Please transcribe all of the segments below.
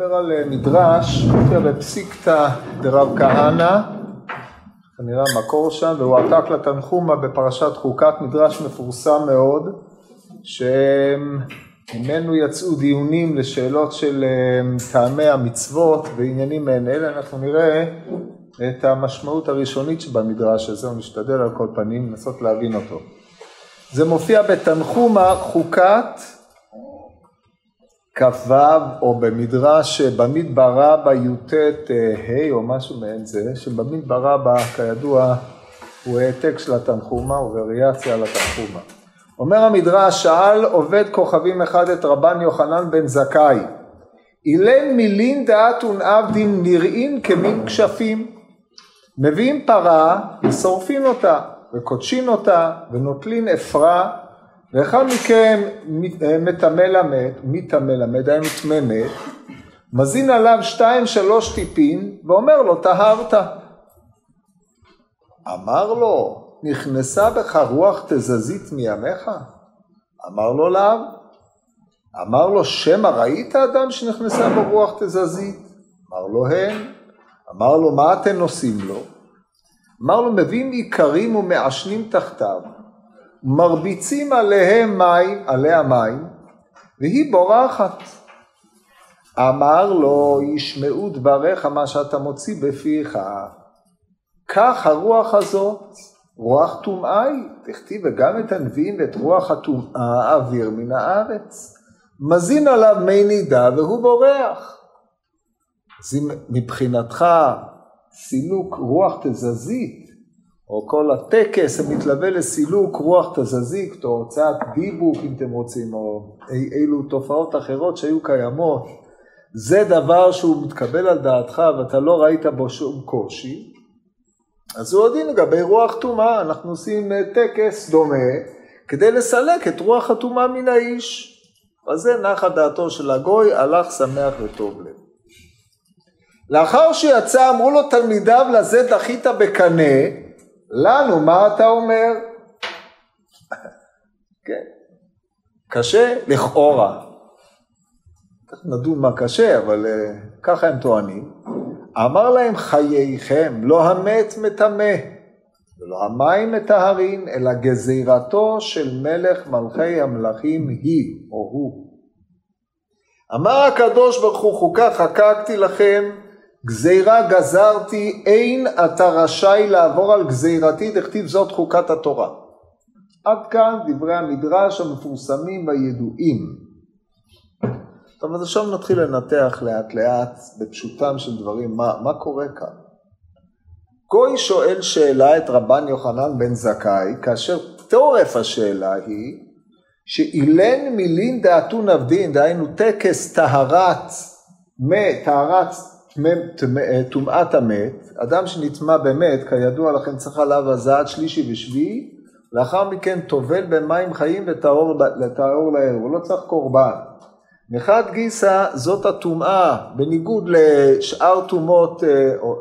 נדבר על אה, מדרש, מופיע בפסיקתא דרב כהנא, כנראה המקור שם, והוא עתק לתנחומה בפרשת חוקת, מדרש מפורסם מאוד, שממנו יצאו דיונים לשאלות של אה, טעמי המצוות ועניינים מעין אלה, אנחנו נראה את המשמעות הראשונית שבמדרש הזה, ונשתדל על כל פנים לנסות להבין אותו. זה מופיע בתנחומה חוקת כ"ו או במדרש במדבר רבה י"ט ה' או משהו מעין זה, שבמדבר רבה כידוע הוא העתק של התנחומה על התנחומה. אומר המדרש, שאל עובד כוכבים אחד את רבן יוחנן בן זכאי, אילן מילין דעתון עבדין נראים כמין כשפים. מביאים פרה ושורפים אותה וקודשין אותה ונוטלין אפרה ואחד מכם אה, מטמא למת, מטמא למת, דהיינו טמא מת, מזין עליו שתיים שלוש טיפין ואומר לו טהרת. אמר לו נכנסה בך רוח תזזית מימיך? אמר לו לאו. אמר לו שמא ראית אדם שנכנסה בו רוח תזזית? אמר לו הן. אמר לו מה אתם עושים לו? אמר לו מביאים איכרים ומעשנים תחתיו מרביצים עליהם מים, עליה מים, והיא בורחת. אמר לו, ישמעו דבריך מה שאתה מוציא בפיך. כך הרוח הזאת, רוח טומאה היא, תכתיב וגם את הנביאים ואת רוח הטומאה אוויר מן הארץ. מזין עליו מי נידה והוא בורח. אז מבחינתך סילוק רוח תזזית או כל הטקס המתלווה לסילוק רוח תזזית, או הוצאת דיבוק אם אתם רוצים, או אי, אילו תופעות אחרות שהיו קיימות, זה דבר שהוא מתקבל על דעתך ואתה לא ראית בו שום קושי, אז הוא הדין לגבי רוח טומאה, אנחנו עושים אה, טקס דומה כדי לסלק את רוח הטומאה מן האיש. אז זה נחה דעתו של הגוי, הלך שמח וטוב לב. לאחר שיצא אמרו לו תלמידיו לזה דחית בקנה לנו מה אתה אומר? כן, קשה לכאורה. נדון מה קשה, אבל uh, ככה הם טוענים. אמר להם חייכם, לא המת מטמא, ולא המים מטהרין, אלא גזירתו של מלך מלכי המלכים היא, או הוא. אמר הקדוש ברוך הוא חוקה חקקתי לכם גזירה גזרתי, אין אתה רשאי לעבור על גזירתי, דכתיב זאת חוקת התורה. עד כאן דברי המדרש המפורסמים והידועים. טוב, אז עכשיו נתחיל לנתח לאט לאט בפשוטם של דברים מה, מה קורה כאן. גוי שואל שאלה את רבן יוחנן בן זכאי, כאשר תעורף השאלה היא שאילן מילין דאתון אבדין, דהיינו טקס טהרת, טהרת טומאת המת, אדם שנטמע במת, כידוע לכם צריך עליו הזעת שלישי ושביעי, לאחר מכן טובל במים חיים וטהור לערב, הוא לא צריך קורבן. מחד גיסא זאת הטומאה, בניגוד לשאר טומאות, אה, או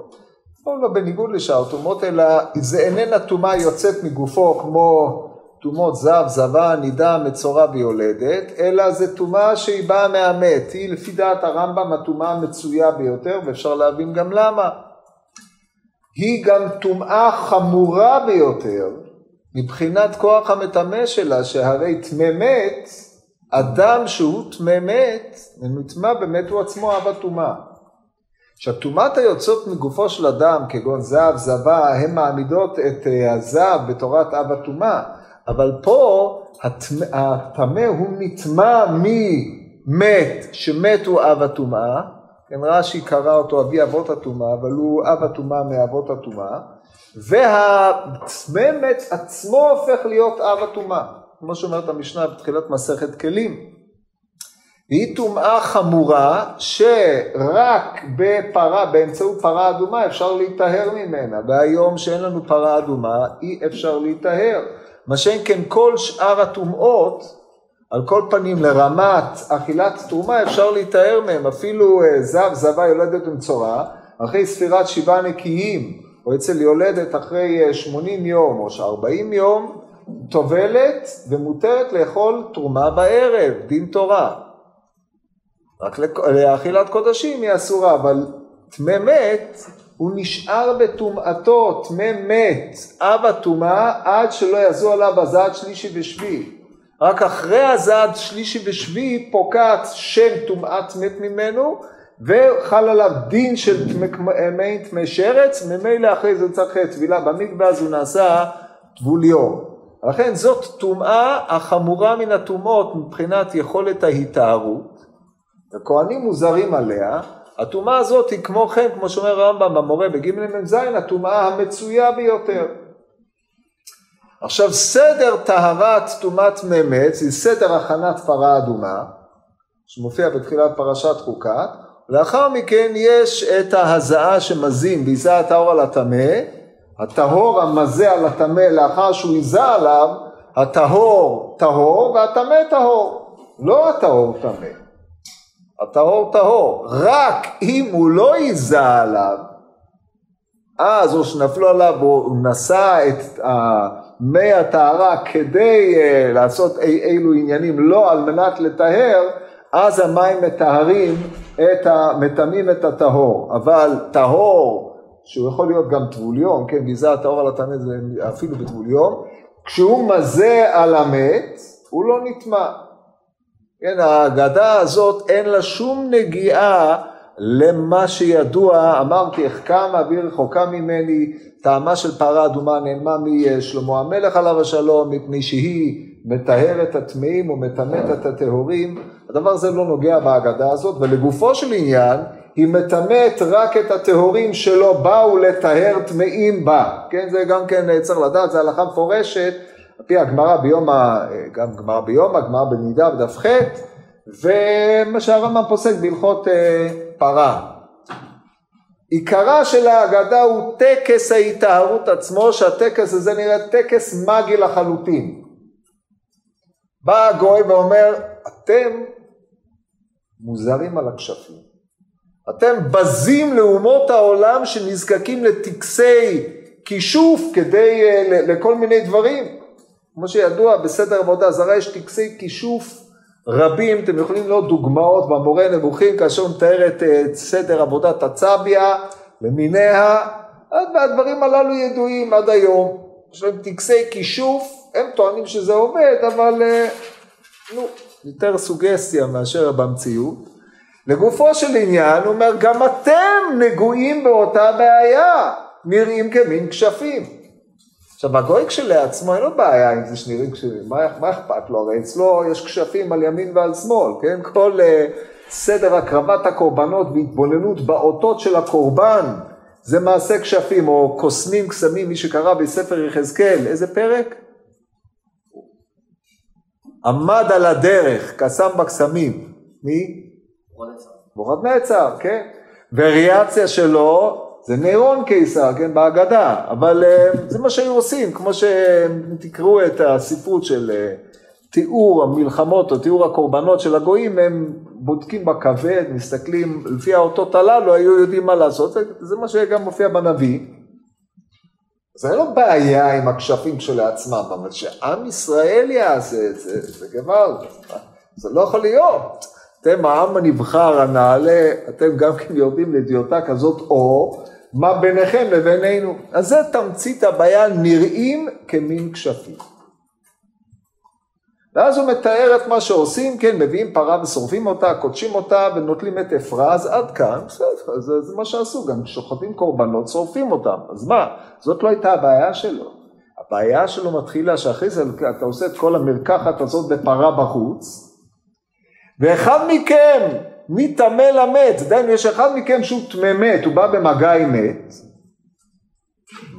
לא, לא בניגוד לשאר טומאות, אלא זה איננה טומאה יוצאת מגופו כמו טומאות זב, זבה, נידה, מצורע ויולדת, אלא זה טומאה שהיא באה מהמת, היא לפי דעת הרמב"ם הטומאה המצויה ביותר, ואפשר להבין גם למה. היא גם טומאה חמורה ביותר מבחינת כוח המטמא שלה, שהרי טמא מת, אדם שהוא טמא מת, ונטמא באמת הוא עצמו אב הטומאה. עכשיו טומאת היוצאות מגופו של אדם, כגון זב, זבה, הן מעמידות את אה, הזב בתורת אב הטומאה. אבל פה הטמא הוא נטמע ממת, שמת הוא אב הטומאה, כן רש"י קרא אותו אבי אבות הטומאה, אבל הוא אב הטומאה מאבות הטומאה, והטמא מת עצמו הופך להיות אב הטומאה, כמו שאומרת המשנה בתחילת מסכת כלים. היא טומאה חמורה שרק בפרה, באמצעות פרה אדומה אפשר להיטהר ממנה, והיום שאין לנו פרה אדומה אי אפשר להיטהר. מה שאין כן כל שאר הטומאות, על כל פנים לרמת אכילת תרומה אפשר להיטהר מהם, אפילו אה, זב, זבה יולדת ומצורע, אחרי ספירת שבעה נקיים, או אצל יולדת אחרי 80 אה, יום או 40 יום, טובלת ומותרת לאכול תרומה בערב, דין תורה. רק לאכילת קודשים היא אסורה, אבל טמא מת, הוא נשאר בטומאתו, טמא מת, אב הטומאה, עד שלא יזו עליו הזעת שלישי ושביעי. רק אחרי הזעת שלישי ושביעי פוקעת שם טומאת מת ממנו, וחל עליו דין של מי טמא שרץ, ממילא אחרי זה צריך טבילה במקווה, אז הוא נעשה טבול יום. לכן זאת טומאה החמורה מן הטומאות מבחינת יכולת ההיטהרות, וכהנים מוזרים עליה, הטומאה הזאת היא כמו כן, כמו שאומר הרמב"ם במורה בג' מ"ז, הטומאה המצויה ביותר. עכשיו סדר טהרת טומאת ממץ היא סדר הכנת פרה אדומה, שמופיע בתחילת פרשת חוקת, לאחר מכן יש את ההזעה שמזים ביזה הטהור על הטמא, הטהור המזה על הטמא לאחר שהוא ייזה עליו, הטהור טהור והטמא טהור, לא הטהור טמא, הטהור טהור, רק אם הוא לא ייזה עליו, אז או שנפלו עליו הוא נשא את מי הטהרה כדי uh, לעשות אי, אילו עניינים לא על מנת לטהר, אז המים מטהרים את ה... מטמאים את הטהור, אבל טהור שהוא יכול להיות גם טבול יום, כן, גזע הטהור על הטמא זה אפילו בטבול יום, כשהוא מזה על המת, הוא לא נטמע. כן, ההגדה הזאת אין לה שום נגיעה למה שידוע, אמרתי, אחכם אוויר רחוקה ממני, טעמה של פרה אדומה נעלמה משלמה המלך עליו השלום, מפני שהיא מטהרת הטמאים ומטמאת את הטהורים. הדבר הזה לא נוגע בהגדה הזאת, ולגופו של עניין, היא מטמאת רק את הטהורים שלא באו לטהר טמאים בה. כן, זה גם כן צריך לדעת, זה הלכה מפורשת, על פי הגמרא ביום, ה... גם גמרא ביום, הגמרא בנידה בדף ח', ומה שהרמב"ם פוסק בהלכות אה, פרה. עיקרה של ההגדה הוא טקס ההיטהרות עצמו, שהטקס הזה נראה טקס מגי לחלוטין. בא הגוי ואומר, אתם מוזרים על הכשפים. אתם בזים לאומות העולם שנזקקים לטקסי כישוף כדי, אה, לכל מיני דברים. כמו שידוע בסדר עבודה זרה יש טקסי כישוף רבים, אתם יכולים לראות דוגמאות במורה נבוכים כאשר הוא מתאר את, את סדר עבודת הצביה למיניה, והדברים הללו ידועים עד היום. יש להם טקסי כישוף, הם טוענים שזה עובד, אבל אה, נו, יותר סוגסטיה מאשר במציאות. לגופו של עניין, הוא אומר, גם אתם נגועים באותה בעיה, נראים כמין כשפים. עכשיו הגוי כשלעצמו אין לו בעיה עם זה שנראים כשפים, מה, מה אכפת לו? הרי אצלו יש כשפים על ימין ועל שמאל, כן? כל uh, סדר הקרבת הקורבנות והתבוננות באותות של הקורבן זה מעשה כשפים, או קוסמים קסמים, מי שקרא בספר יחזקאל, איזה פרק? עמד על הדרך, קסם בקסמים. מי? נצר, כן. וריאציה שלו זה נירון קיסר, כן, בהגדה, אבל אה, זה מה שהיו עושים, כמו שתקראו את הספרות של אה, תיאור המלחמות או תיאור הקורבנות של הגויים, הם בודקים בכבד, מסתכלים, לפי האותות הללו היו יודעים מה לעשות, זה, מה שגם מופיע בנביא. זה לא בעיה עם הכשפים כשלעצמם, אבל שעם ישראל יעשה את זה, זה גמר, זה לא יכול להיות. אתם העם הנבחר, הנעלה, אתם גם כן יורדים לדיוטה כזאת אור, מה ביניכם לבינינו. אז זה תמצית הבעיה, נראים כמין כשפים. ואז הוא מתאר את מה שעושים, כן, מביאים פרה ושורפים אותה, קודשים אותה ונוטלים את אפרז, עד כאן, בסדר, זה, זה מה שעשו, גם כששוחטים קורבנות, שורפים אותם. אז מה, זאת לא הייתה הבעיה שלו. הבעיה שלו מתחילה שאחרי זה אתה עושה את כל המרקחת הזאת בפרה בחוץ, ואחד מכם מטמא למת, דהיינו יש אחד מכם שהוא טמא מת, הוא בא במגע עם מת,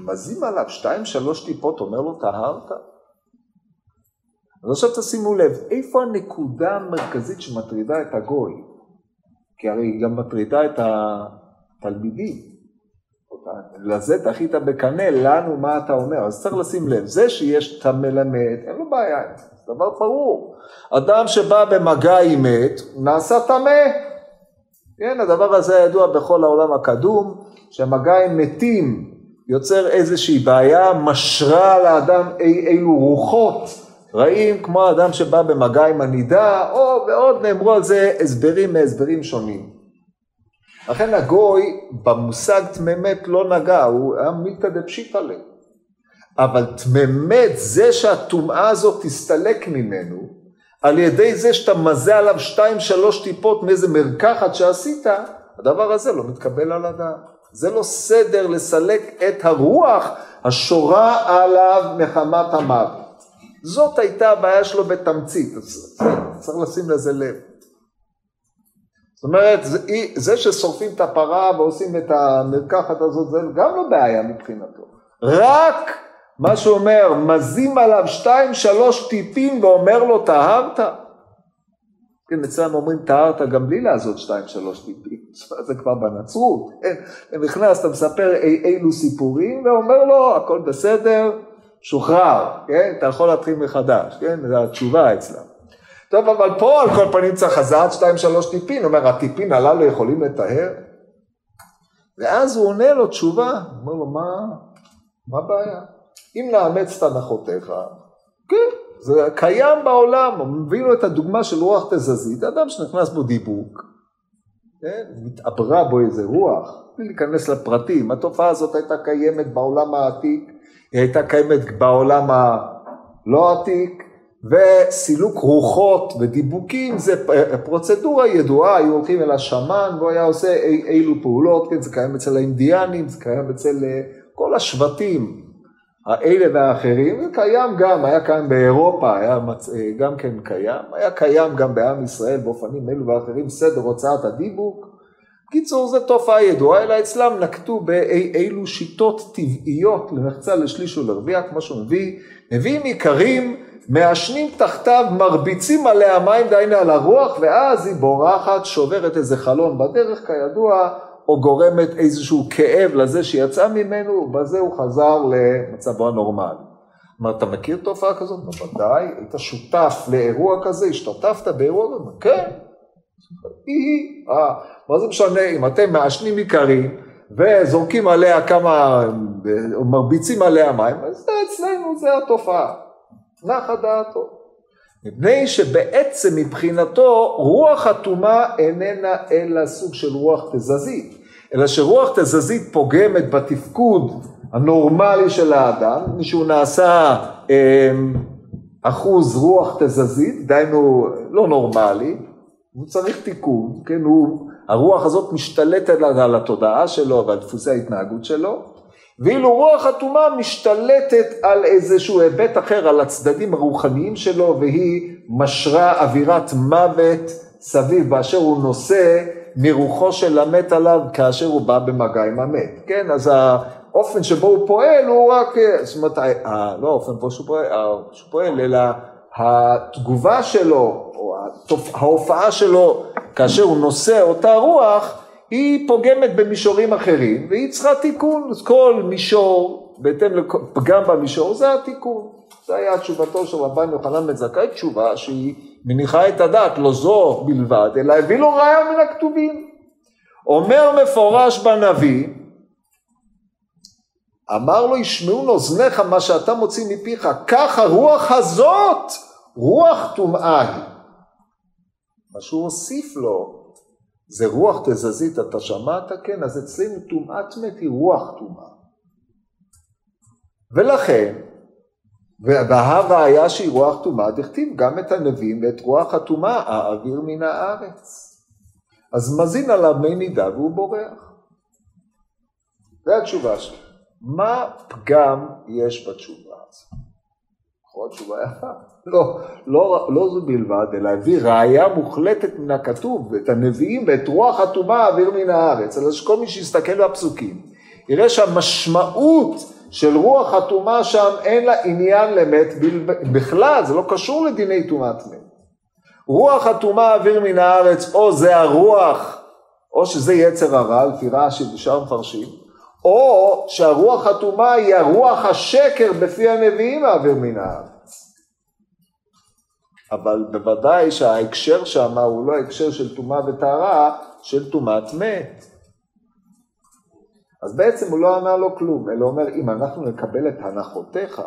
מזים עליו שתיים שלוש טיפות, אומר לו טהרת? אז עכשיו תשימו לב, איפה הנקודה המרכזית שמטרידה את הגוי? כי הרי היא גם מטרידה את התלמידים. לזה דחית בקנה, לנו מה אתה אומר? אז צריך לשים לב, זה שיש טמא למת, אין לו בעיה, זה דבר ברור. אדם שבא במגע עם מת, נעשה טמא. כן, הדבר הזה ידוע בכל העולם הקדום, שהמגע עם מתים יוצר איזושהי בעיה, משרה לאדם אי, אילו רוחות רעים כמו אדם שבא במגע עם הנידה, או ועוד נאמרו על זה הסברים מהסברים שונים. לכן הגוי במושג תממת לא נגע, הוא היה מילתא דפשיטא לב. אבל תממת זה שהטומאה הזאת תסתלק ממנו, על ידי זה שאתה מזה עליו שתיים שלוש טיפות מאיזה מרקחת שעשית, הדבר הזה לא מתקבל על הדעת. זה לא סדר לסלק את הרוח השורה עליו מחמת המוות. זאת הייתה הבעיה שלו בתמצית, אז צריך לשים לזה לב. זאת אומרת, זה, זה ששורפים את הפרה ועושים את המרקחת הזאת, זה גם לא בעיה מבחינתו. רק מה שהוא אומר, מזים עליו שתיים שלוש טיפים ואומר לו טהרת. כן, אצלם אומרים טהרת גם בלי לעשות שתיים שלוש טיפים, זה כבר בנצרות, כן, נכנס, אתה מספר אי, אילו סיפורים ואומר לו הכל בסדר, שוחרר, כן, אתה יכול להתחיל מחדש, כן, זו התשובה אצלם. טוב, אבל פה על כל פנים צריך חזרת שתיים שלוש טיפין, אומר הטיפין הללו יכולים לטהר? ואז הוא עונה לו תשובה, אומר לו מה, מה הבעיה? אם לאמץ את הנחותיך, כן, זה קיים בעולם, מביא לו את הדוגמה של רוח תזזית, אדם שנכנס בו דיבוק, כן, מתעברה בו איזה רוח, בלי להיכנס לפרטים, התופעה הזאת הייתה קיימת בעולם העתיק, היא הייתה קיימת בעולם הלא עתיק, וסילוק רוחות ודיבוקים זה פרוצדורה ידועה, היו הולכים אל השמן והוא היה עושה אי, אילו פעולות, כן, זה קיים אצל האינדיאנים, זה קיים אצל אה, כל השבטים האלה והאחרים, זה קיים גם, היה קיים באירופה, היה מצ... אה, גם כן קיים, היה קיים גם בעם ישראל באופנים אלו ואחרים, סדר הוצאת הדיבוק. קיצור, זו תופעה ידועה, אלא אצלם נקטו באילו שיטות טבעיות למחצה לשליש ולרביע, כמו שהוא מביא, נביאים עיקרים מעשנים תחתיו, מרביצים עליה מים, דהיינו על הרוח, ואז היא בורחת, שוברת איזה חלון בדרך, כידוע, או גורמת איזשהו כאב לזה שיצא ממנו, ובזה הוא חזר למצבו הנורמלי. מה, אתה מכיר תופעה כזאת? בוודאי, היית שותף לאירוע כזה, השתתפת באירוע כזה? כן. אה, מה זה משנה, אם אתם מעשנים עיקרים וזורקים עליה כמה, מרביצים עליה מים, אז אצלנו זה התופעה. נחה דעתו. מפני שבעצם מבחינתו רוח הטומאה איננה אלא סוג של רוח תזזית, אלא שרוח תזזית פוגמת בתפקוד הנורמלי של האדם, מישהו נעשה אה, אחוז רוח תזזית, דהיינו לא נורמלי, הוא צריך תיקון, כן, הוא, הרוח הזאת משתלטת על התודעה שלו ועל דפוסי ההתנהגות שלו, ואילו רוח הטומאה משתלטת על איזשהו היבט אחר, על הצדדים הרוחניים שלו, והיא משרה אווירת מוות סביב באשר הוא נושא מרוחו של המת עליו כאשר הוא בא במגע עם המת. כן, אז האופן שבו הוא פועל הוא רק, זאת אומרת, לא האופן פה שהוא פועל, שהוא פועל, אלא התגובה שלו, או ההופעה שלו כאשר הוא נושא אותה רוח, היא פוגמת במישורים אחרים והיא צריכה תיקון, אז כל מישור, בהתאם לפגם במישור, זה התיקון. זה היה תשובתו של רבן יוחנן בן זכאי, תשובה שהיא מניחה את הדעת, לא זו בלבד, אלא הביא לו ראיה מן הכתובים. אומר מפורש בנביא, אמר לו ישמעו אוזניך מה שאתה מוציא מפיך, כך הרוח הזאת, רוח טומאה היא. מה שהוא הוסיף לו, זה רוח תזזית, אתה שמעת? כן, אז אצלנו טומאת מת היא רוח טומאה. ולכן, והראיה שהיא רוח טומאה, דכתיב גם את הנביאים ואת רוח הטומאה האוויר מן הארץ. אז מזין עליו מי נידה והוא בורח. זו התשובה שלי. מה פגם יש בתשובה הזאת? נכון, תשובה יפה. לא, לא, לא זו בלבד, אלא הביא ראייה מוחלטת מן הכתוב, את הנביאים ואת רוח הטומאה אוויר מן הארץ. אלא שכל מי שיסתכל בפסוקים, יראה שהמשמעות של רוח הטומאה שם אין לה עניין למת בכלל, זה לא קשור לדיני טומאת מת. רוח הטומאה אוויר מן הארץ, או זה הרוח, או שזה יצר הרע, לפי רש"י ושאר מפרשים, או שהרוח הטומאה היא הרוח השקר בפי הנביאים האוויר מן הארץ. אבל בוודאי שההקשר שם הוא לא הקשר של טומאה וטהרה, של טומאת מת. אז בעצם הוא לא ענה לו כלום, אלא אומר, אם אנחנו נקבל את הנחותיך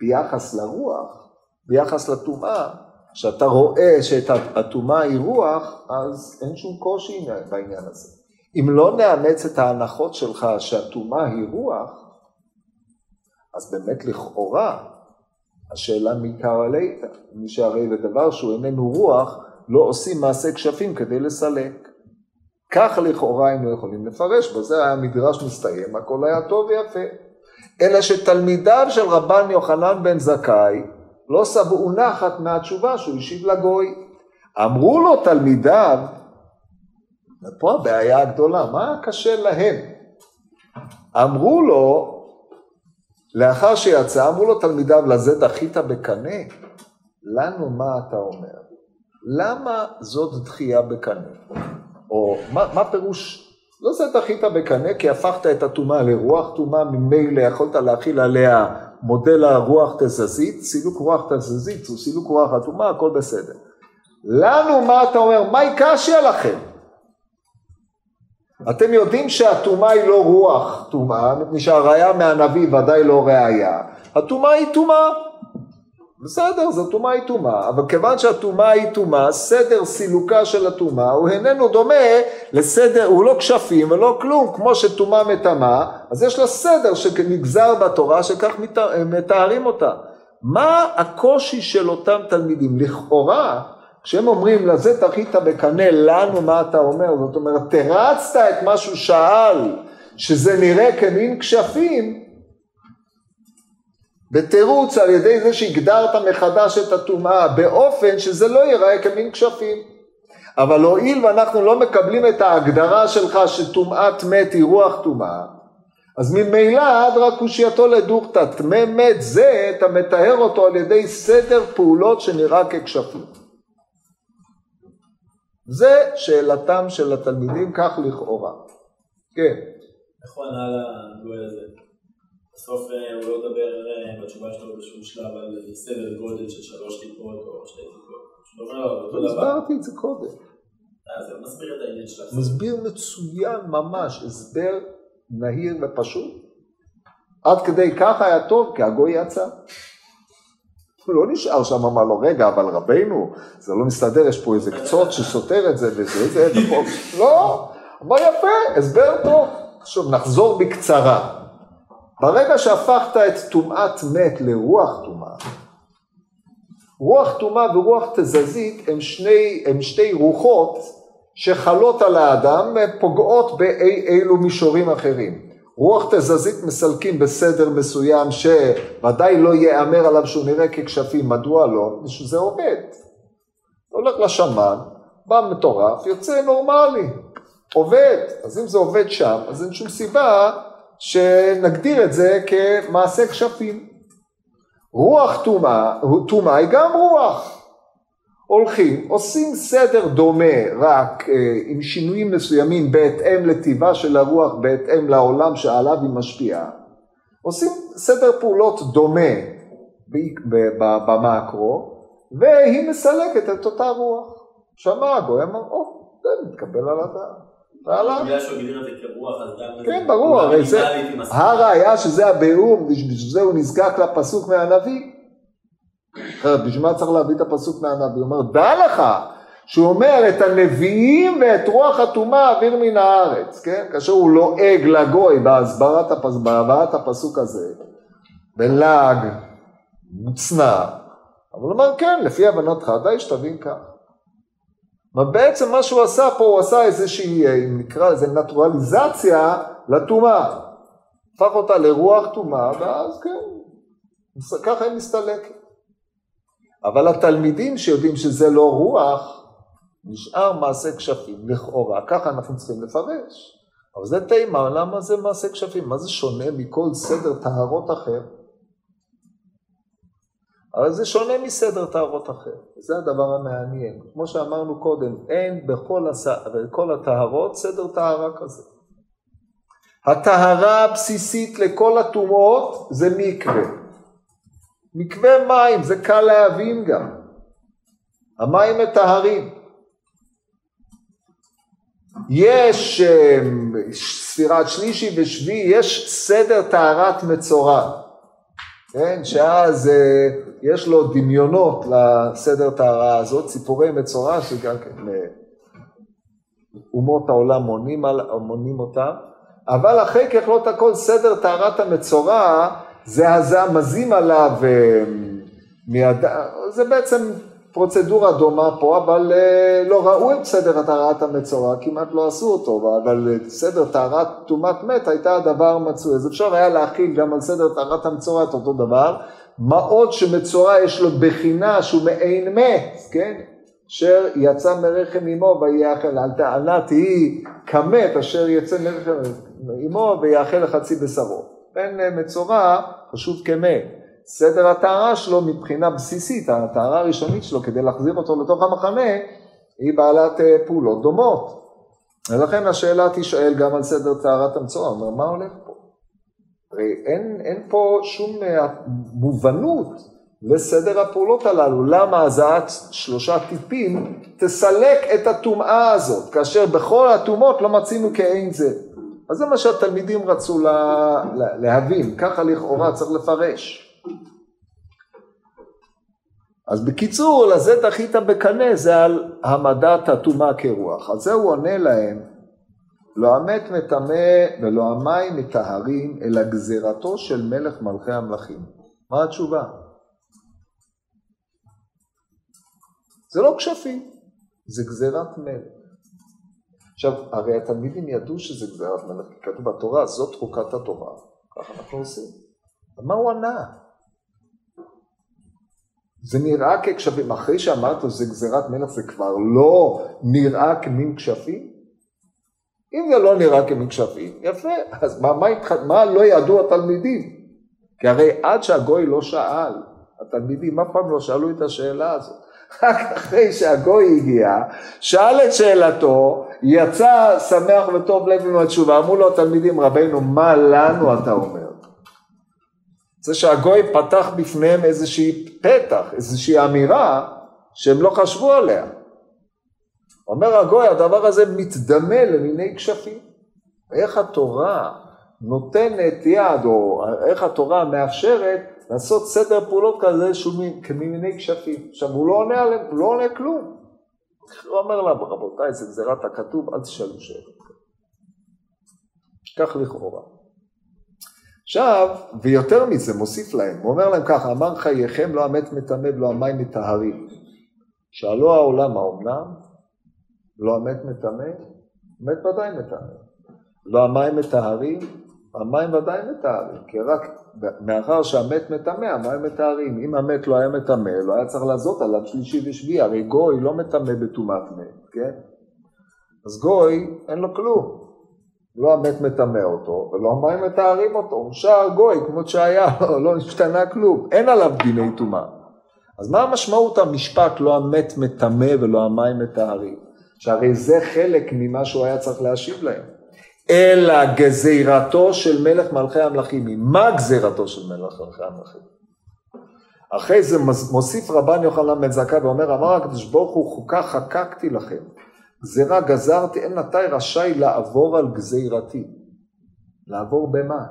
ביחס לרוח, ביחס לטומאה, כשאתה רואה שהטומאה היא רוח, אז אין שום קושי בעניין הזה. אם לא נאמץ את ההנחות שלך שהטומאה היא רוח, אז באמת לכאורה השאלה מי ליתא, מי שהרי לדבר שהוא איננו רוח, לא עושים מעשה כשפים כדי לסלק. כך לכאורה היינו יכולים לפרש, בזה היה המדרש מסתיים, הכל היה טוב ויפה. אלא שתלמידיו של רבן יוחנן בן זכאי לא שבעו נחת מהתשובה שהוא השיב לגוי. אמרו לו תלמידיו, ופה הבעיה הגדולה, מה קשה להם? אמרו לו, לאחר שיצא, אמרו לו תלמידיו, לזה דחית בקנה? לנו מה אתה אומר? למה זאת דחייה בקנה? או מה, מה פירוש, לא זה דחית בקנה כי הפכת את הטומאה לרוח טומאה, ממילא יכולת להכיל עליה מודל הרוח תזזית, סילוק רוח תזזית הוא סילוק רוח הטומאה, הכל בסדר. לנו מה אתה אומר? מהי קשיא לכם? אתם יודעים שהטומאה היא לא רוח טומאה, מפני שהראיה מהנביא ודאי לא ראיה. הטומאה היא טומאה. בסדר, זו טומאה היא טומאה, אבל כיוון שהטומאה היא טומאה, סדר סילוקה של הטומאה הוא איננו דומה לסדר, הוא לא כשפים ולא כלום, כמו שטומאה מטמאה, אז יש לה סדר שנגזר בתורה שכך מתארים אותה. מה הקושי של אותם תלמידים? לכאורה, כשהם אומרים לזה תחית בקנה, לנו מה אתה אומר? זאת אומרת, תרצת את מה שהוא שאל, שזה נראה כמין כשפים, בתירוץ על ידי זה שהגדרת מחדש את הטומאה באופן שזה לא ייראה כמין כשפים. אבל הואיל ואנחנו לא מקבלים את ההגדרה שלך שטומאת מת היא רוח טומאה, אז ממילא אדרא קושייתו לדוכתא, טמא מת זה, אתה מטהר אותו על ידי סדר פעולות שנראה ככשפים. זה שאלתם של התלמידים כך לכאורה. כן. איך הוא ענה לגוי הזה? בסוף אה, הוא לא מדבר אה, בתשובה שלו בשום שלב על סדר גודל של שלוש טיפות או שתי טיפות. הסברתי את זה קודם. אה, זה מסביר את העניין של מסביר מצוין ממש, הסבר נהיר ופשוט. עד כדי כך היה טוב, כי הגוי יצא. הוא לא נשאר שם, אמר לו, רגע, אבל רבנו, זה לא מסתדר, יש פה איזה קצות שסותר את זה וזה, זה, ופה. לא, אמר יפה, הסבר טוב. עכשיו נחזור בקצרה. ברגע שהפכת את טומאת מת לרוח טומאה, רוח טומאה ורוח תזזית הם, שני, הם שתי רוחות שחלות על האדם ופוגעות באילו מישורים אחרים. רוח תזזית מסלקים בסדר מסוים שוודאי לא ייאמר עליו שהוא נראה ככשפים, מדוע לא? שזה עובד. הולך לשמן, בא מטורף, יוצא נורמלי, עובד. אז אם זה עובד שם, אז אין שום סיבה שנגדיר את זה כמעשה כשפים. רוח טומאה, טומאה היא גם רוח. הולכים, עושים סדר דומה, רק אה, עם שינויים מסוימים בהתאם לטיבה של הרוח, בהתאם לעולם שעליו היא משפיעה. עושים סדר פעולות דומה במאקרו, והיא מסלקת את אותה רוח. שמע הגוי אמר, או, זה מתקבל על הדעת. בגלל שהוא הגדיר את זה כרוח, אז גם... כן, ברור, הרי זה, הראיה שזה הביאור, בשביל זה הוא נזקק לפסוק מהנביא. אחרת, בשביל מה צריך להביא את הפסוק מהנביא? הוא אומר, דע לך, שהוא אומר את הנביאים ואת רוח הטומאה אוויר מן הארץ, כן? כאשר הוא לועג לגוי בהסברת הפס... בהבאת הפסוק הזה, בלעג מוצנע, אבל הוא אומר, כן, לפי הבנתך, די שתבין כך. בעצם מה שהוא עשה פה, הוא עשה איזושהי, אה, אם נקרא לזה נטורליזציה לטומאה. הפך אותה לרוח טומאה, ואז כן, ככה היא מסתלקת. אבל התלמידים שיודעים שזה לא רוח, נשאר מעשה כשפים, לכאורה, ככה אנחנו צריכים לפרש. אבל זה תימה, למה זה מעשה כשפים? מה זה שונה מכל סדר טהרות אחר? אבל זה שונה מסדר טהרות אחר, זה הדבר המעניין. כמו שאמרנו קודם, אין בכל, הס... בכל הטהרות סדר טהרה כזה. הטהרה הבסיסית לכל הטומאות זה מקווה. מקווה מים, זה קל להבין גם. המים מטהרים. יש אמ, ספירת שלישי ושביעי, יש סדר טהרת מצורע. כן? שאז אה, יש לו דמיונות לסדר טהרה הזאת, ציפורי מצורע שגם כן אה, אומות העולם מונים, מונים אותם, אבל אחרי ככלות הכל סדר טהרת המצורע זה הזעמזים עליו אה, מיד... זה בעצם פרוצדורה דומה פה, אבל אה, לא ראו את סדר טהרת המצורע, כמעט לא עשו אותו, אבל סדר טהרת טומאת מת הייתה הדבר מצוי, אז אפשר היה להכיל גם על סדר טהרת המצורע את אותו דבר, מה עוד שמצורע יש לו בחינה שהוא מעין מת, כן? אשר יצא מרחם אמו ויאכל, על טענת היא כמת אשר יצא מרחם אמו ויאכל לחצי בשרו. בן מצורע חשוב כמת. סדר הטהרה שלו מבחינה בסיסית, הטהרה הראשונית שלו כדי להחזיר אותו לתוך המחנה, היא בעלת אה, פעולות דומות. ולכן השאלה תשאל גם על סדר טהרת המצורע, אומר מה הולך פה? הרי אין, אין פה שום אה, מובנות לסדר הפעולות הללו, למה הזעת שלושה טיפים תסלק את הטומאה הזאת, כאשר בכל הטומאות לא מצינו כאין זה. אז זה מה שהתלמידים רצו לה, להבין, ככה לכאורה צריך לפרש. אז בקיצור, לזה דחית בקנה, זה על העמדת הטומאה כרוח. אז זה הוא עונה להם, לא המת מטמא ולא המים מטהרים, אלא גזירתו של מלך מלכי המלכים. מה התשובה? זה לא כשפים, זה גזירת מלך. עכשיו, הרי התלמידים ידעו שזה גזירת מלך, כי כתוב בתורה, זאת חוקת התורה, ככה אנחנו עושים. מה הוא ענה? זה נראה ככשפים, אחרי שאמרת שזה גזירת מלך זה כבר לא נראה כמין כשפים? אם זה לא נראה כמין כשפים, יפה, אז מה, מה, מה לא ידעו התלמידים? כי הרי עד שהגוי לא שאל, התלמידים אף פעם לא שאלו את השאלה הזאת. רק אחרי שהגוי הגיע, שאל את שאלתו, יצא שמח וטוב לב עם התשובה, אמרו לו התלמידים, רבינו, מה לנו אתה אומר? זה שהגוי פתח בפניהם איזושהי פתח, איזושהי אמירה שהם לא חשבו עליה. אומר הגוי, הדבר הזה מתדמה למיני כשפים. איך התורה נותנת יד, או איך התורה מאפשרת לעשות סדר פעולות כזה שהוא כמיני כשפים. עכשיו, הוא לא עונה עליהם, הוא לא עונה כלום. הוא אומר להם, רבותיי, זה גזירת הכתוב, אל תשאלו שאלות. כך לכאורה. עכשיו, ויותר מזה, מוסיף להם, הוא אומר להם ככה, אמר חייכם לא המת מטמא ולא המים מטהרים. שאלו העולם האומנם? לא המת מטמא? מת ודאי מטמא. לא המים מטהרים? המים ודאי מטהרים, כי רק מאחר שהמת מטמא, המים מטהרים. אם המת לא היה מטמא, לא היה צריך לעזות עליו שלישי ושביעי, הרי גוי לא מטמא בטומאת מת, כן? אז גוי, אין לו כלום. לא המת מטמא אותו, ולא המים מטהרים אותו, הוא שער גוי כמו שהיה, לא, השתנה כלום, אין עליו דיני טומאה. אז מה המשמעות המשפט לא המת מטמא ולא המים מטהרים? שהרי זה חלק ממה שהוא היה צריך להשיב להם. אלא גזירתו של מלך מלכי המלכים. מה גזירתו של מלך מלכי המלכים? אחרי זה מוסיף רבן יוחנן בן זכאי ואומר, אמר הקדוש ברוך הוא חוקה חקקתי לכם. גזירה גזרתי, אין נתי רשאי לעבור על גזירתי. לעבור במה?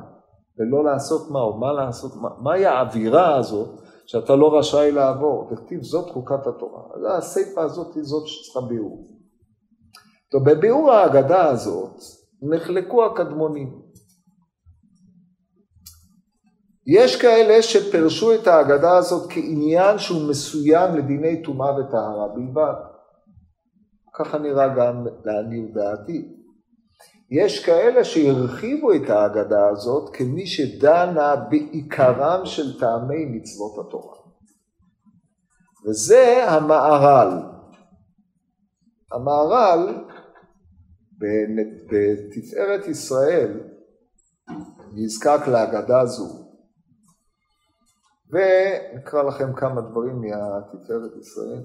ולא לעשות מה, או מה לעשות מה? מהי האווירה הזאת שאתה לא רשאי לעבור? תכתיב זאת חוקת התורה. אז הסיפה הזאת היא זאת שצריכה ביאור. טוב, בביאור ההגדה הזאת נחלקו הקדמונים. יש כאלה שפרשו את ההגדה הזאת כעניין שהוא מסוים לדיני טומאה וטהרה בלבד. ככה נראה גם לעניות דעתי. יש כאלה שהרחיבו את ההגדה הזאת כמי שדנה בעיקרם של טעמי מצוות התורה. וזה המהר"ל. המהר"ל בתפארת ישראל נזקק להגדה זו. ונקרא לכם כמה דברים מהתפארת ישראל.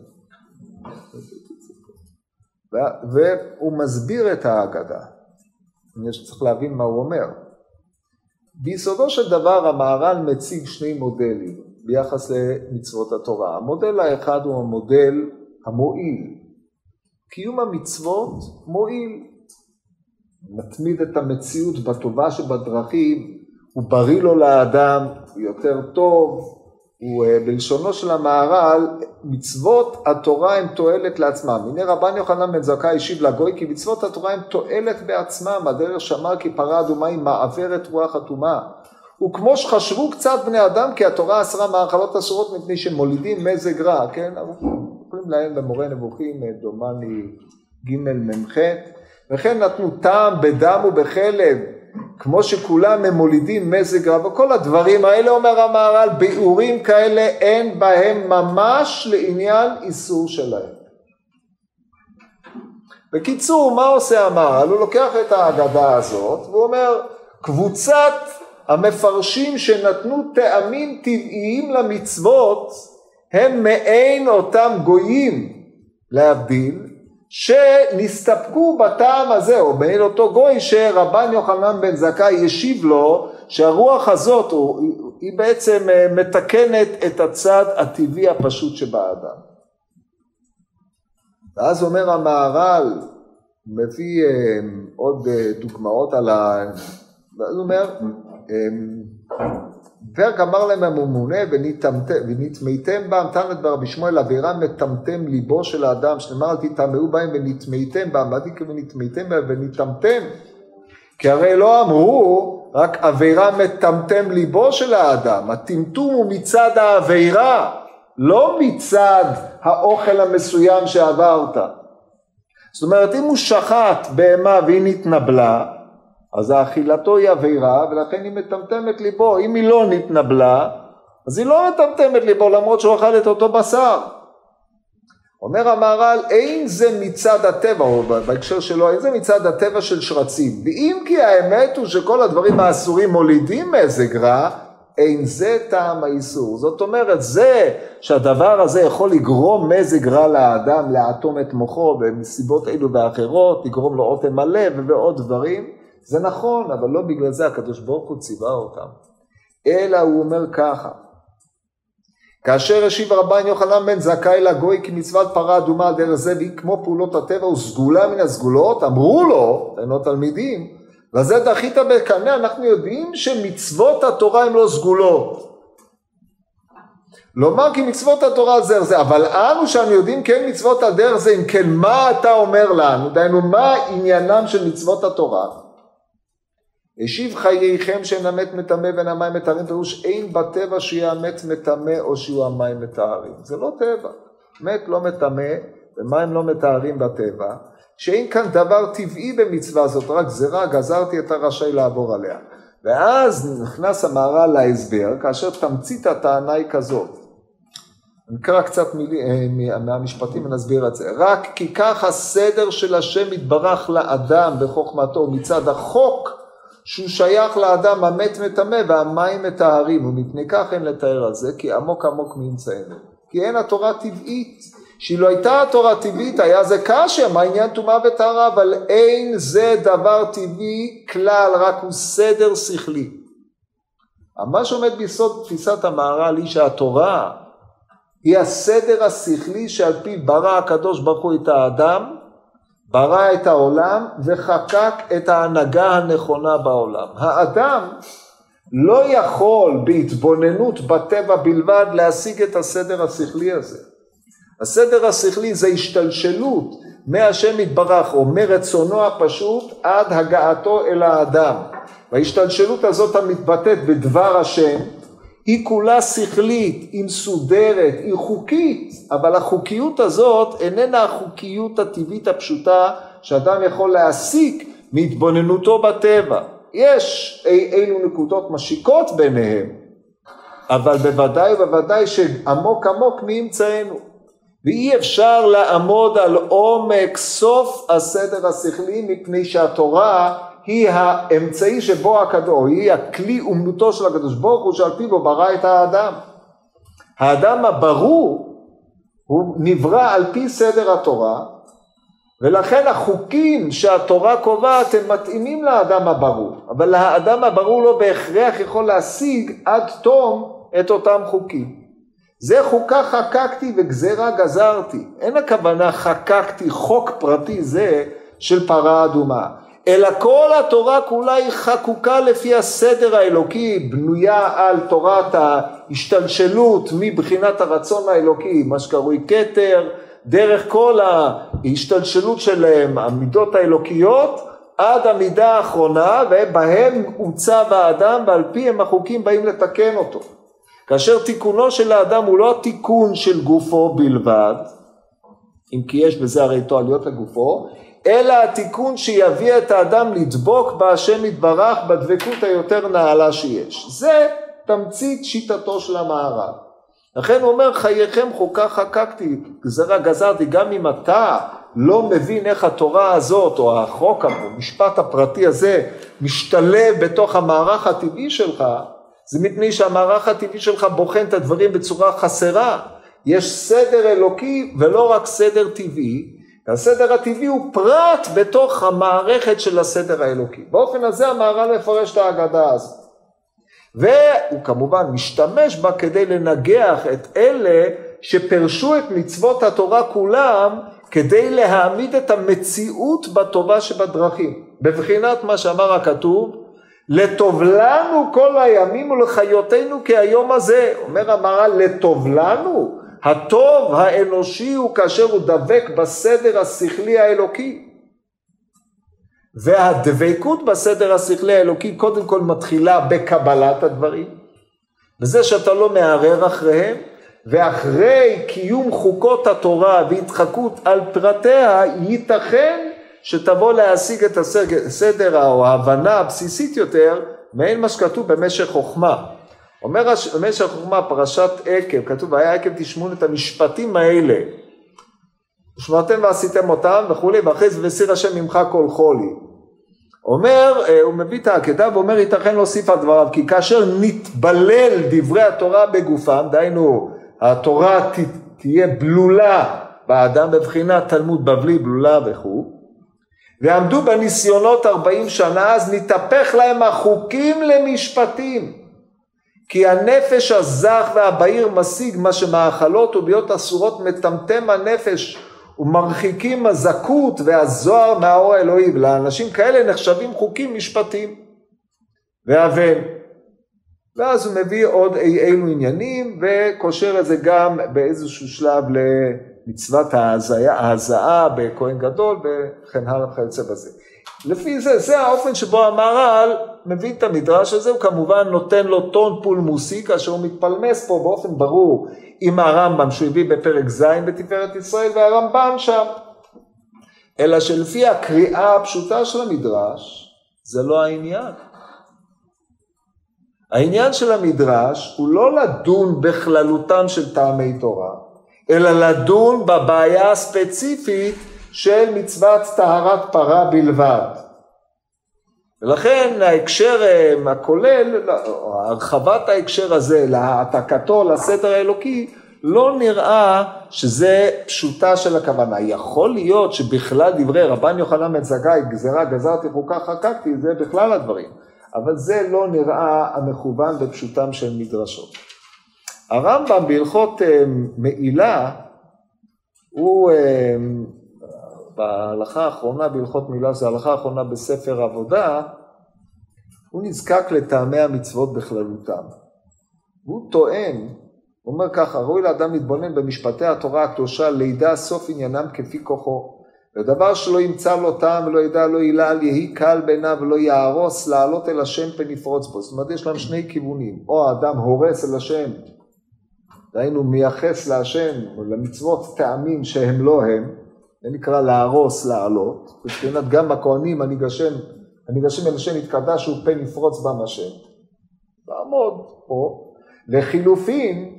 והוא מסביר את ההגדה. צריך להבין מה הוא אומר. ביסודו של דבר המהר"ל מציג שני מודלים ביחס למצוות התורה. המודל האחד הוא המודל המועיל. קיום המצוות מועיל. מתמיד את המציאות בטובה שבדרכים, הוא בריא לו לאדם, הוא יותר טוב, הוא אה, בלשונו של המהר"ל, מצוות התורה הן תועלת לעצמם. הנה רבן יוחנן בן זכאי השיב לגוי כי מצוות התורה הן תועלת בעצמם, הדרך שמר כי פרה אדומה היא מעברת רוח אטומה. וכמו שחשבו קצת בני אדם כי התורה אסרה מאכלות אסורות מפני שמולידים מזג רע, כן? קוראים להם במורה נבוכים, אה, דומני ג' מ"ח, וכן נתנו טעם בדם ובחלב כמו שכולם הם מולידים מזג רב, וכל הדברים האלה אומר המהר"ל, ביאורים כאלה אין בהם ממש לעניין איסור שלהם. בקיצור, מה עושה המהר"ל? הוא לוקח את ההגדה הזאת והוא אומר, קבוצת המפרשים שנתנו טעמים טבעיים למצוות הם מעין אותם גויים להבדיל, שנסתפקו בטעם הזה, או בין אותו גוי שרבן יוחנן בן זכאי השיב לו שהרוח הזאת היא בעצם אה, מתקנת את הצד הטבעי הפשוט שבאדם. ואז אומר המהר"ל, מביא אה, עוד אה, דוגמאות על ה... ואז הוא אומר, פרק אמר להם הממונה ונטמאתם בם, תנת ברבי שמואל אבירה מטמטם ליבו של האדם, שנאמר אל תטמאו בהם ונטמאתם בם, מה דיקה ונטמאתם בהם ונטמאתם? כי הרי לא אמרו רק אבירה מטמטם ליבו של האדם, הטמטום הוא מצד האבירה, לא מצד האוכל המסוים שעברת. זאת אומרת אם הוא שחט בהמה והיא נתנבלה אז האכילתו היא עבירה ולכן היא מטמטמת ליבו. אם היא לא נתנבלה, אז היא לא מטמטמת ליבו למרות שהוא אכל את אותו בשר. אומר המהר"ל, אין זה מצד הטבע, או בהקשר שלו, אין זה מצד הטבע של שרצים. ואם כי האמת הוא שכל הדברים האסורים מולידים מזג רע, אין זה טעם האיסור. זאת אומרת, זה שהדבר הזה יכול לגרום מזג רע לאדם, לאטום את מוחו במסיבות אלו ואחרות, לגרום לו אוטם מלא ועוד דברים, זה נכון, אבל לא בגלל זה הקדוש ברוך הוא ציווה אותם. אלא הוא אומר ככה, כאשר השיב רבן יוחנן בן זכאי לגוי כי מצוות פרה אדומה על דרך זה והיא כמו פעולות הטבע וסגולה מן הסגולות, אמרו לו, אינו תלמידים, לזה דחית בקנה, אנחנו יודעים שמצוות התורה הן לא סגולות. לומר כי מצוות התורה על דרך זה, אבל אנו שאנו יודעים כן מצוות על דרך זה, אם כן מה אתה אומר לנו, דהיינו מה עניינם של מצוות התורה? השיב חייכם שאין המת מטמא ואין המים מטהרים, פירוש אין בטבע שיהיה המת מטמא או שיהיו המים מטהרים. זה לא טבע. מת לא מטמא ומים לא מטהרים בטבע, שאין כאן דבר טבעי במצווה זאת, רק גזירה, גזרתי את הרשאי לעבור עליה. ואז נכנס המהר"ל להסבר, כאשר תמצית הטענה היא כזאת. נקרא קצת מילי, אה, מהמשפטים ונסביר את זה. רק כי כך הסדר של השם יתברך לאדם בחוכמתו מצד החוק שהוא שייך לאדם המת מטמא והמים מטהרים, ומפני כך אין לתאר על זה, כי עמוק עמוק ממצאנו. כי אין התורה טבעית. שאילו לא הייתה התורה טבעית, היה זה קשה, מה עניין טומאה וטהרה, אבל אין זה דבר טבעי כלל, רק הוא סדר שכלי. מה שעומד ביסוד תפיסת המהר"ל היא שהתורה היא הסדר השכלי שעל פיו ברא הקדוש ברוך הוא את האדם, ברא את העולם וחקק את ההנהגה הנכונה בעולם. האדם לא יכול בהתבוננות בטבע בלבד להשיג את הסדר השכלי הזה. הסדר השכלי זה השתלשלות מהשם יתברך או מרצונו הפשוט עד הגעתו אל האדם. וההשתלשלות הזאת המתבטאת בדבר השם היא כולה שכלית, היא מסודרת, היא חוקית, אבל החוקיות הזאת איננה החוקיות הטבעית הפשוטה שאדם יכול להסיק מהתבוננותו בטבע. יש אי אילו נקודות משיקות ביניהם, אבל בוודאי ובוודאי שעמוק עמוק מאמצענו. ואי אפשר לעמוד על עומק סוף הסדר השכלי מפני שהתורה היא האמצעי שבו הקדוש, היא הכלי אומנותו של הקדוש ברוך הוא שעל פיו הוא ברא את האדם. האדם הברור הוא נברא על פי סדר התורה ולכן החוקים שהתורה קובעת הם מתאימים לאדם הברור אבל האדם הברור לא בהכרח יכול להשיג עד תום את אותם חוקים. זה חוקה חקקתי וגזרה גזרתי. אין הכוונה חקקתי חוק פרטי זה של פרה אדומה. אלא כל התורה כולה היא חקוקה לפי הסדר האלוקי, בנויה על תורת ההשתלשלות מבחינת הרצון האלוקי, מה שקרוי כתר, דרך כל ההשתלשלות שלהם, המידות האלוקיות, עד המידה האחרונה, ובהם עוצב האדם, ועל פיהם החוקים באים לתקן אותו. כאשר תיקונו של האדם הוא לא התיקון של גופו בלבד, אם כי יש בזה הרי תועליות לגופו, אלא התיקון שיביא את האדם לדבוק בהשם יתברך בדבקות היותר נעלה שיש. זה תמצית שיטתו של המערב. לכן הוא אומר חייכם חוקה חקקתי, גזרה גזרתי, גם אם אתה לא מבין איך התורה הזאת או החוק, המשפט הפרטי הזה משתלב בתוך המערך הטבעי שלך, זה מפני שהמערך הטבעי שלך בוחן את הדברים בצורה חסרה. יש סדר אלוקי ולא רק סדר טבעי, הסדר הטבעי הוא פרט בתוך המערכת של הסדר האלוקי. באופן הזה המהר"ל מפרש את ההגדה הזאת. והוא כמובן משתמש בה כדי לנגח את אלה שפרשו את מצוות התורה כולם כדי להעמיד את המציאות בטובה שבדרכים. בבחינת מה שאמר הכתוב, לטוב לנו כל הימים ולחיותנו כהיום הזה. אומר המהר"ל, לטוב לנו? הטוב האנושי הוא כאשר הוא דבק בסדר השכלי האלוקי. והדבקות בסדר השכלי האלוקי קודם כל מתחילה בקבלת הדברים, בזה שאתה לא מערער אחריהם, ואחרי קיום חוקות התורה והתחקות על פרטיה, ייתכן שתבוא להשיג את הסדר או ההבנה הבסיסית יותר, מעין מה שכתוב במשך חוכמה. אומר במשך חוכמה פרשת עקב, כתוב והיה עקב תשמעון את המשפטים האלה ושמרתם ועשיתם אותם וכולי ואחרי זה וסיר השם ממך כל חולי. אומר, אה, הוא מביא את העקדה ואומר ייתכן להוסיף על דבריו כי כאשר נתבלל דברי התורה בגופם, דהיינו התורה ת, תהיה בלולה באדם בבחינת תלמוד בבלי בלולה וכו' ועמדו בניסיונות ארבעים שנה אז נתהפך להם החוקים למשפטים כי הנפש הזך והבהיר משיג מה שמאכלות וביות אסורות מטמטם הנפש ומרחיקים הזכות והזוהר מהאור האלוהי. ולאנשים כאלה נחשבים חוקים משפטיים. והבן. ואז הוא מביא עוד אי אילו עניינים וקושר את זה גם באיזשהו שלב למצוות ההזעה בכהן גדול וכן הלאה וכיוצא בזה. לפי זה, זה האופן שבו המהר"ל מבין את המדרש הזה, הוא כמובן נותן לו טון פולמוסי כאשר הוא מתפלמס פה באופן ברור עם הרמב"ם שהוא הביא בפרק ז' בתפארת ישראל והרמב"ם שם. אלא שלפי הקריאה הפשוטה של המדרש, זה לא העניין. העניין של המדרש הוא לא לדון בכללותם של טעמי תורה, אלא לדון בבעיה הספציפית של מצוות טהרת פרה בלבד. ולכן ההקשר אה, הכולל, או הרחבת ההקשר הזה להעתקתו לסדר האלוקי, לא נראה שזה פשוטה של הכוונה. יכול להיות שבכלל דברי רבן יוחנן בן זכאי, גזרה גזרתי חוקה חקקתי, זה בכלל הדברים. אבל זה לא נראה המכוון בפשוטם של מדרשות. הרמב"ם בהלכות אה, מעילה, הוא אה, בהלכה האחרונה בהלכות מילה, זו ההלכה האחרונה בספר עבודה, הוא נזקק לטעמי המצוות בכללותם. הוא טוען, הוא אומר ככה, ראוי לאדם להתבונן במשפטי התורה הקדושה, לידע סוף עניינם כפי כוחו. ודבר שלא ימצא לו טעם ולא ידע לא ילל, יהי קל בעיניו ולא יהרוס, לעלות אל השם פן יפרוץ בו. זאת אומרת, יש להם שני כיוונים, או האדם הורס אל השם, דהיינו מייחס להשם, או למצוות טעמים שהם לא הם, זה נקרא להרוס, לעלות, מבחינת גם הכהנים הניגשים, הניגשים אל השם יתקדש הוא פן יפרוץ בם השם. לעמוד פה. לחילופין,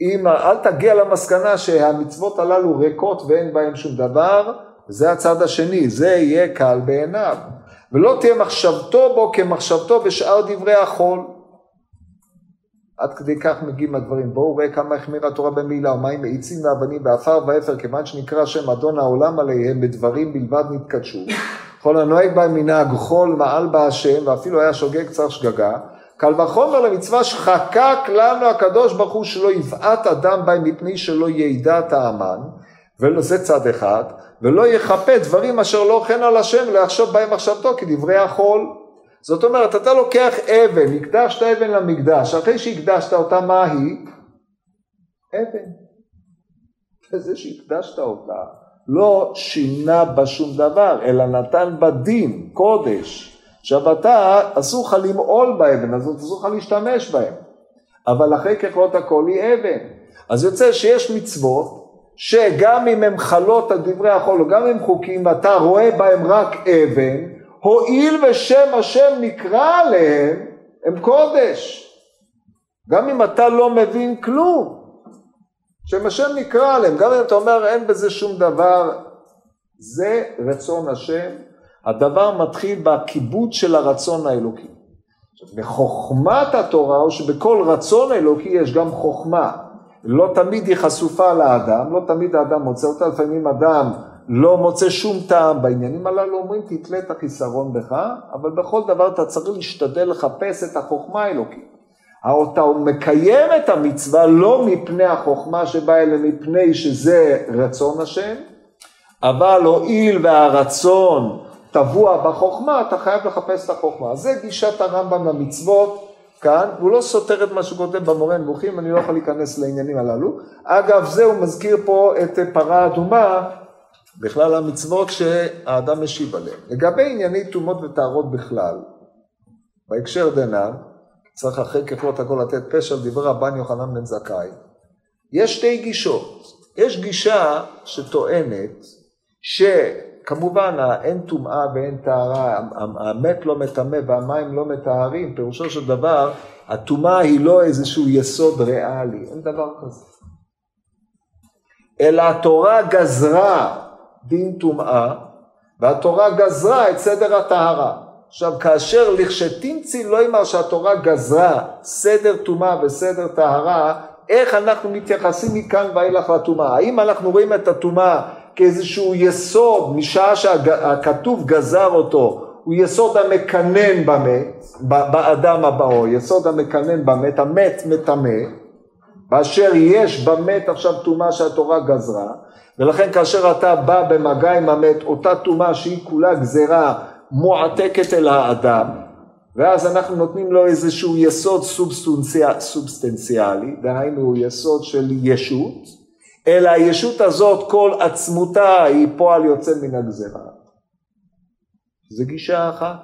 אם אל תגיע למסקנה שהמצוות הללו ריקות ואין בהן שום דבר, זה הצד השני, זה יהיה קל בעיניו. ולא תהיה מחשבתו בו כמחשבתו בשאר דברי החול. עד כדי כך מגיעים הדברים. בואו ראה כמה החמירה התורה במילה, ומים מאיצים ואבנים ועפר ואפר, כיוון שנקרא שם אדון העולם עליהם, בדברים בלבד נתקדשו. כל הנוהג בהם מנהג חול מעל בה השם, ואפילו היה שוגג צריך שגגה. קל וחומר למצווה שחקק לנו הקדוש ברוך הוא שלא יבעט אדם בהם מפני שלא ידע טעמן, וזה צד אחד, ולא יכפה דברים אשר לא חן על השם להחשוב בהם מחשבתו כדברי החול. זאת אומרת, אתה לוקח אבן, הקדשת אבן למקדש, אחרי שהקדשת אותה, מה היא? אבן. וזה שהקדשת אותה לא שינה בה שום דבר, אלא נתן בה דין, קודש. עכשיו אתה, אסור לך למעול באבן הזאת, אסור לך להשתמש בהם. אבל אחרי ככלות הכל היא אבן. אז יוצא שיש מצוות שגם אם הם חלות על דברי החול, או גם אם חוקים, ואתה רואה בהם רק אבן, הואיל ושם השם נקרא עליהם, הם קודש. גם אם אתה לא מבין כלום, שם השם נקרא עליהם, גם אם אתה אומר אין בזה שום דבר, זה רצון השם. הדבר מתחיל בכיבוד של הרצון האלוקי. בחוכמת התורה, או שבכל רצון אלוקי יש גם חוכמה. לא תמיד היא חשופה לאדם, לא תמיד האדם מוצא אותה, לפעמים אדם לא מוצא שום טעם בעניינים הללו, אומרים תתלה את החיסרון בך, אבל בכל דבר אתה צריך להשתדל לחפש את החוכמה האלוקית. אתה מקיים את המצווה לא מפני החוכמה שבאה אלא מפני שזה רצון השם, אבל הואיל והרצון טבוע בחוכמה, אתה חייב לחפש את החוכמה. זה גישת הרמב"ם למצוות. כאן, והוא לא סותר את מה שהוא כותב במורה נבוכים, אני לא יכול להיכנס לעניינים הללו. אגב, זה הוא מזכיר פה את פרה אדומה, בכלל המצוות שהאדם משיב עליהן. לגבי ענייני טומאות וטהרות בכלל, בהקשר דנן, צריך אחרי ככלות הכל לתת פשע לדברי רבן יוחנן בן זכאי. יש שתי גישות. יש גישה שטוענת ש... כמובן אין טומאה ואין טהרה, המת לא מטמא והמים לא מטהרים, פירושו של דבר, הטומאה היא לא איזשהו יסוד ריאלי, אין דבר כזה. אלא התורה גזרה דין טומאה, והתורה גזרה את סדר הטהרה. עכשיו, כאשר לכשתמצי לא אמר שהתורה גזרה סדר טומאה וסדר טהרה, איך אנחנו מתייחסים מכאן ואילך לטומאה? האם אנחנו רואים את הטומאה כאיזשהו יסוד, משעה שהכתוב גזר אותו, הוא יסוד המקנן במת, באדם הבאו, יסוד המקנן במת, המת מטמא, באשר יש במת עכשיו טומאה שהתורה גזרה, ולכן כאשר אתה בא במגע עם המת, אותה טומאה שהיא כולה גזרה מועתקת אל האדם, ואז אנחנו נותנים לו איזשהו יסוד סובסטנציאלי, דהיינו יסוד של ישות, אלא הישות הזאת כל עצמותה היא פועל יוצא מן הגזרה. זה גישה אחת.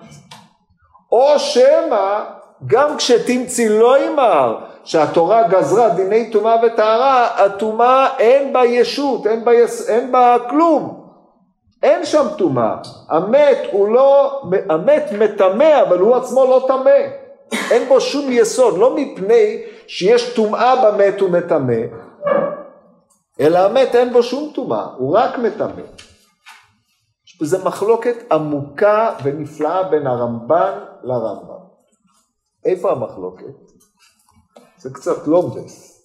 או שמא גם כשתמצי לא ימר שהתורה גזרה דיני טומאה וטהרה, הטומאה אין בה ישות, אין בה, יס... אין בה כלום. אין שם טומאה. המת הוא לא, המת מטמא אבל הוא עצמו לא טמא. אין בו שום יסוד, לא מפני שיש טומאה במת ומטמא, אלא המת אין בו שום טומאה, הוא רק מטמא. יש בזה מחלוקת עמוקה ונפלאה בין הרמב"ן לרמב"ם. איפה המחלוקת? זה קצת לומדס.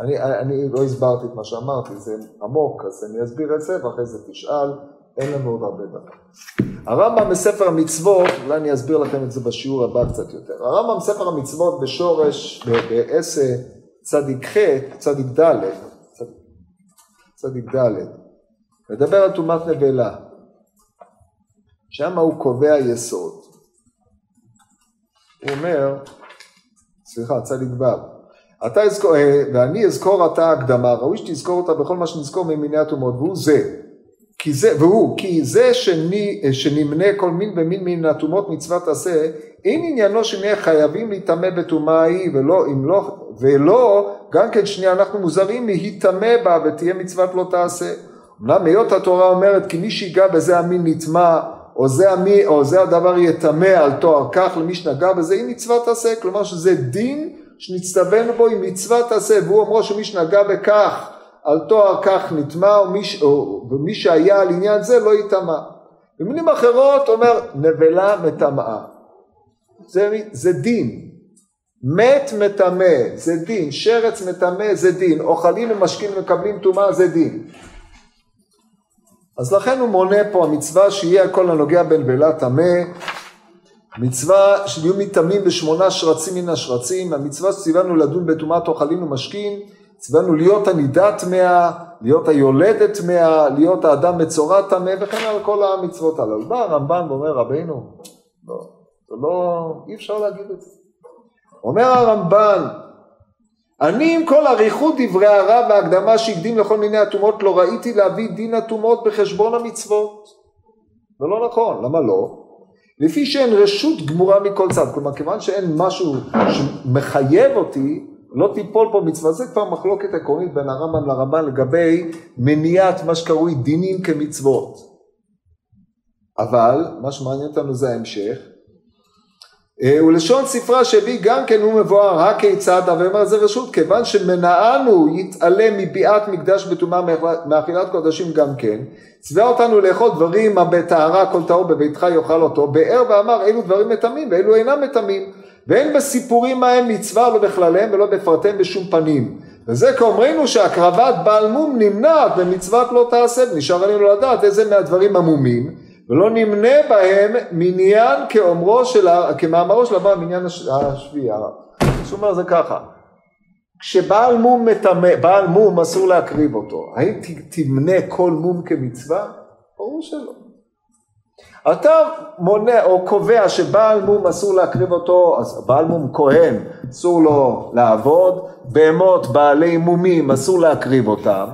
אני, אני לא הסברתי את מה שאמרתי, זה עמוק, אז אני אסביר את זה ואחרי זה תשאל, אין לנו עוד הרבה דבר. הרמב"ם בספר המצוות, אולי אני אסביר לכם את זה בשיעור הבא קצת יותר. הרמב"ם בספר המצוות בשורש, בעשה צדיק ח', צדיק ד', צדיק ד', מדבר על טומאת נבלה. שם הוא קובע יסוד. הוא אומר, סליחה, צדיק ו', אתה אזכור, אה, ואני אזכור עתה הקדמה, ראוי שתזכור אותה בכל מה שנזכור ממיני הטומאות, והוא זה, כי זה, והוא, כי זה שני, שנמנה כל מין ומין מן הטומאות מצוות עשה, אין עניינו שנהיה חייבים להיטמא בטומאה ההיא, ולא, אם לא, ולא, גם כן שנייה אנחנו מוזרים להיטמא בה ותהיה מצוות לא תעשה. אמנם היות התורה אומרת כי מי שיגע בזה המין נטמע, או זה, המי, או זה הדבר יטמא על תואר כך למי שנגע בזה, היא מצוות עשה, כלומר שזה דין שנצטווינו בו עם מצוות עשה, והוא אמרו שמי שנגע בכך על תואר כך נטמע, ומי, ומי שהיה על עניין זה לא יטמע. במילים אחרות אומר נבלה מטמאה. זה, זה דין. מת מטמא זה דין, שרץ מטמא זה דין, אוכלים ומשקים ומקבלים טומאה זה דין. אז לכן הוא מונה פה המצווה שיהיה הכל הנוגע בנבלה טמא, מצווה שיהיו מטמאים בשמונה שרצים מן השרצים, המצווה שציוונו לדון בטומאת אוכלים ומשקים, ציוונו להיות הנידה טמאה, להיות היולדת טמאה, להיות האדם מצורע טמא וכן על כל המצוות הללו. בא הרמב"ן ואומר רבינו, לא, זה לא, אי אפשר להגיד את זה. אומר הרמב"ן, אני עם כל אריכות דברי הרב וההקדמה שהקדים לכל מיני הטומאות לא ראיתי להביא דין הטומאות בחשבון המצוות. זה לא נכון, למה לא? לפי שאין רשות גמורה מכל צד, כלומר כיוון שאין משהו שמחייב אותי, לא תיפול פה מצווה, זה כבר מחלוקת עקרונית בין הרמב"ם לרמב"ן לגבי מניעת מה שקרוי דינים כמצוות. אבל מה שמעניין אותנו זה ההמשך, ולשון ספרה שהביא גם כן הוא מבואר הכיצד, אבל אומר זה רשות, כיוון שמנענו יתעלם מביאת מקדש בטומאה מאכילת קודשים גם כן, צווה אותנו לאכול דברים בטהרה כל טהור בביתך יאכל אותו, באר ואמר אילו דברים מטמאים ואילו אינם מטמאים, ואין בסיפורים ההם מצווה לא בכלליהם ולא בפרטיהם בשום פנים. וזה כאומרנו שהקרבת בעל מום נמנעת במצוות לא תעשה, ונשאר עלינו לדעת איזה מהדברים עמומים ולא נמנה בהם מניין כאומרו של, כמאמרו של הבא מניין השביעי. זאת אומרת זה ככה, כשבעל מום מטמא, בעל מום אסור להקריב אותו, האם תמנה כל מום כמצווה? ברור שלא. אתה מונה או קובע שבעל מום אסור להקריב אותו, אז בעל מום כהן אסור לו לעבוד, בהמות בעלי מומים אסור להקריב אותם,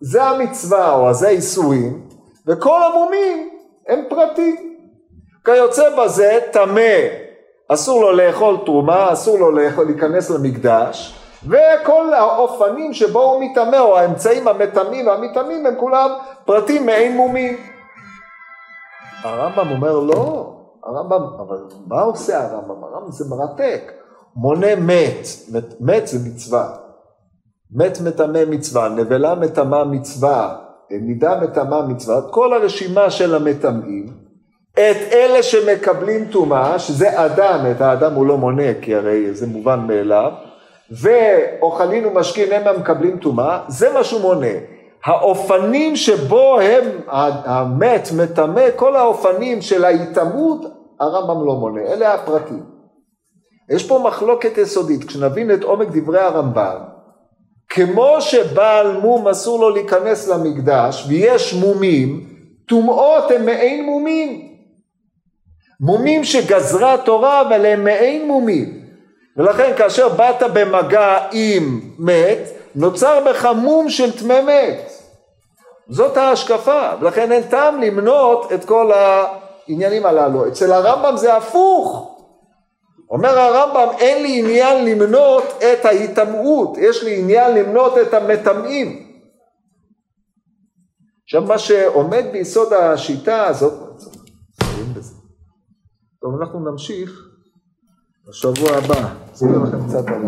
זה המצווה או זה איסורים, וכל המומים הם פרטי. כיוצא בזה, טמא, אסור לו לאכול תרומה, אסור לו לאכול, להיכנס למקדש, וכל האופנים שבו הוא מטמא, או האמצעים המטמאים והמטמאים, הם כולם פרטים מעין מומים. הרמב"ם אומר לא, הרמב"ם, אבל מה עושה הרמב"ם? הרמב"ם זה מרתק, מונה מת, מת, מת זה מצווה, מת מטמא מצווה, נבלה מטמא מצווה, מידה מטמאה מצווה, כל הרשימה של המטמאים, את אלה שמקבלים טומאה, שזה אדם, את האדם הוא לא מונה, כי הרי זה מובן מאליו, ואוכלים ומשקין הם המקבלים טומאה, זה מה שהוא מונה. האופנים שבו הם, המת, מטמא, כל האופנים של ההיטמעות, הרמב"ם לא מונה, אלה הפרטים. יש פה מחלוקת יסודית, כשנבין את עומק דברי הרמב"ם, כמו שבעל מום אסור לו להיכנס למקדש ויש מומים, טומאות הם מעין מומים. מומים שגזרה תורה אבל הם מעין מומים. ולכן כאשר באת במגע עם מת, נוצר בך מום של טמא מת. זאת ההשקפה, ולכן אין טעם למנות את כל העניינים הללו. אצל הרמב"ם זה הפוך. אומר הרמב"ם, אין לי עניין למנות את ההיטמעות, יש לי עניין למנות את המטמאים. עכשיו מה שעומד ביסוד השיטה הזאת, טוב, אנחנו נמשיך בשבוע הבא, נסביר לכם קצת על